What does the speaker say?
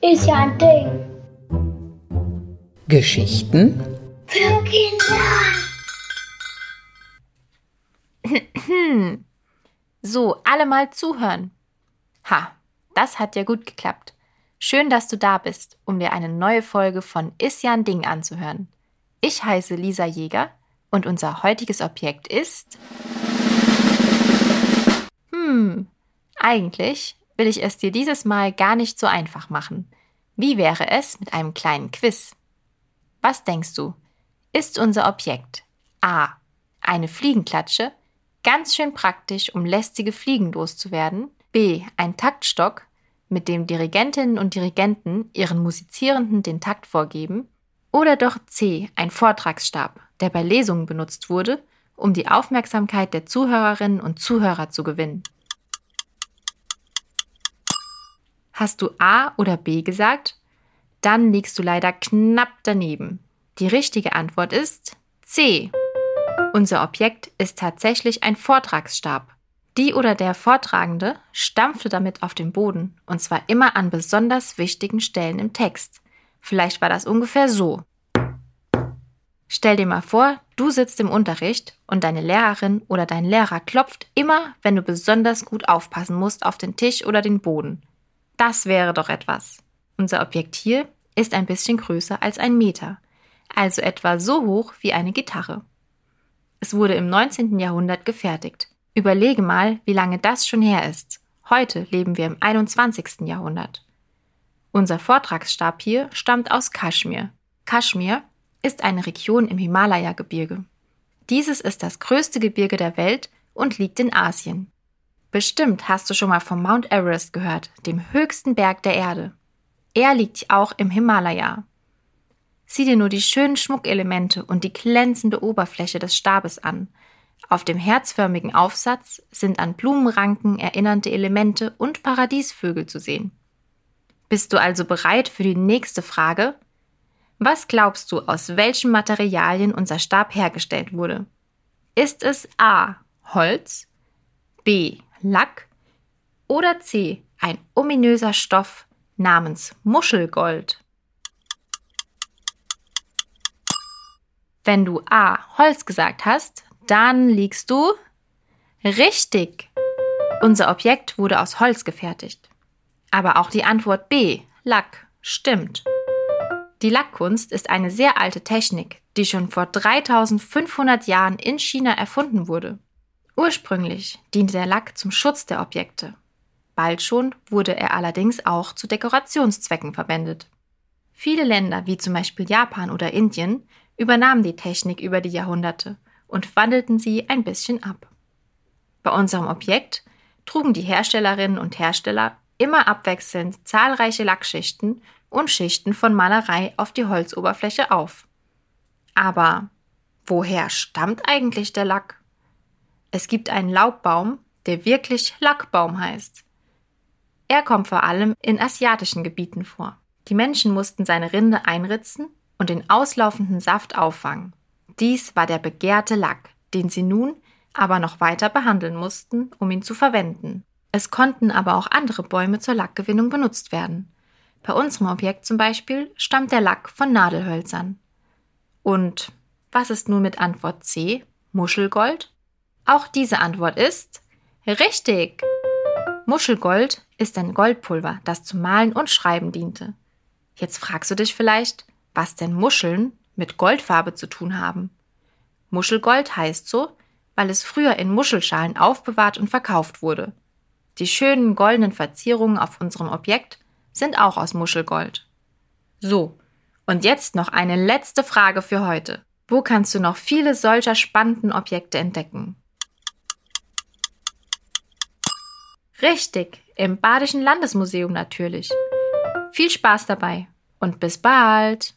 Ist ja ein Ding. Geschichten Für Kinder. So, alle mal zuhören. Ha, das hat ja gut geklappt. Schön, dass du da bist, um dir eine neue Folge von Is ja ein Ding anzuhören. Ich heiße Lisa Jäger und unser heutiges Objekt ist. Hm, eigentlich will ich es dir dieses Mal gar nicht so einfach machen. Wie wäre es mit einem kleinen Quiz? Was denkst du? Ist unser Objekt A. Eine Fliegenklatsche, ganz schön praktisch, um lästige Fliegen loszuwerden, B. Ein Taktstock, mit dem Dirigentinnen und Dirigenten ihren Musizierenden den Takt vorgeben, oder doch C. Ein Vortragsstab, der bei Lesungen benutzt wurde, um die Aufmerksamkeit der Zuhörerinnen und Zuhörer zu gewinnen. Hast du A oder B gesagt? Dann liegst du leider knapp daneben. Die richtige Antwort ist C. Unser Objekt ist tatsächlich ein Vortragsstab. Die oder der Vortragende stampfte damit auf den Boden, und zwar immer an besonders wichtigen Stellen im Text. Vielleicht war das ungefähr so. Stell dir mal vor, du sitzt im Unterricht und deine Lehrerin oder dein Lehrer klopft immer, wenn du besonders gut aufpassen musst, auf den Tisch oder den Boden. Das wäre doch etwas. Unser Objekt hier ist ein bisschen größer als ein Meter, also etwa so hoch wie eine Gitarre. Es wurde im 19. Jahrhundert gefertigt. Überlege mal, wie lange das schon her ist. Heute leben wir im 21. Jahrhundert. Unser Vortragsstab hier stammt aus Kaschmir. Kaschmir ist eine Region im Himalaya-Gebirge. Dieses ist das größte Gebirge der Welt und liegt in Asien. Bestimmt hast du schon mal vom Mount Everest gehört, dem höchsten Berg der Erde. Er liegt auch im Himalaya. Sieh dir nur die schönen Schmuckelemente und die glänzende Oberfläche des Stabes an. Auf dem herzförmigen Aufsatz sind an Blumenranken erinnernde Elemente und Paradiesvögel zu sehen. Bist du also bereit für die nächste Frage? Was glaubst du, aus welchen Materialien unser Stab hergestellt wurde? Ist es A. Holz, B. Lack oder C. ein ominöser Stoff namens Muschelgold? Wenn du A. Holz gesagt hast, dann liegst du richtig. Unser Objekt wurde aus Holz gefertigt. Aber auch die Antwort B. Lack stimmt. Die Lackkunst ist eine sehr alte Technik, die schon vor 3500 Jahren in China erfunden wurde. Ursprünglich diente der Lack zum Schutz der Objekte. Bald schon wurde er allerdings auch zu Dekorationszwecken verwendet. Viele Länder, wie zum Beispiel Japan oder Indien, übernahmen die Technik über die Jahrhunderte und wandelten sie ein bisschen ab. Bei unserem Objekt trugen die Herstellerinnen und Hersteller immer abwechselnd zahlreiche Lackschichten und Schichten von Malerei auf die Holzoberfläche auf. Aber woher stammt eigentlich der Lack? Es gibt einen Laubbaum, der wirklich Lackbaum heißt. Er kommt vor allem in asiatischen Gebieten vor. Die Menschen mussten seine Rinde einritzen und den auslaufenden Saft auffangen. Dies war der begehrte Lack, den sie nun aber noch weiter behandeln mussten, um ihn zu verwenden. Es konnten aber auch andere Bäume zur Lackgewinnung benutzt werden. Bei unserem Objekt zum Beispiel stammt der Lack von Nadelhölzern. Und was ist nun mit Antwort C? Muschelgold? Auch diese Antwort ist richtig. Muschelgold ist ein Goldpulver, das zum Malen und Schreiben diente. Jetzt fragst du dich vielleicht, was denn Muscheln mit Goldfarbe zu tun haben. Muschelgold heißt so, weil es früher in Muschelschalen aufbewahrt und verkauft wurde. Die schönen goldenen Verzierungen auf unserem Objekt sind auch aus Muschelgold. So, und jetzt noch eine letzte Frage für heute. Wo kannst du noch viele solcher spannenden Objekte entdecken? Richtig, im Badischen Landesmuseum natürlich. Viel Spaß dabei und bis bald!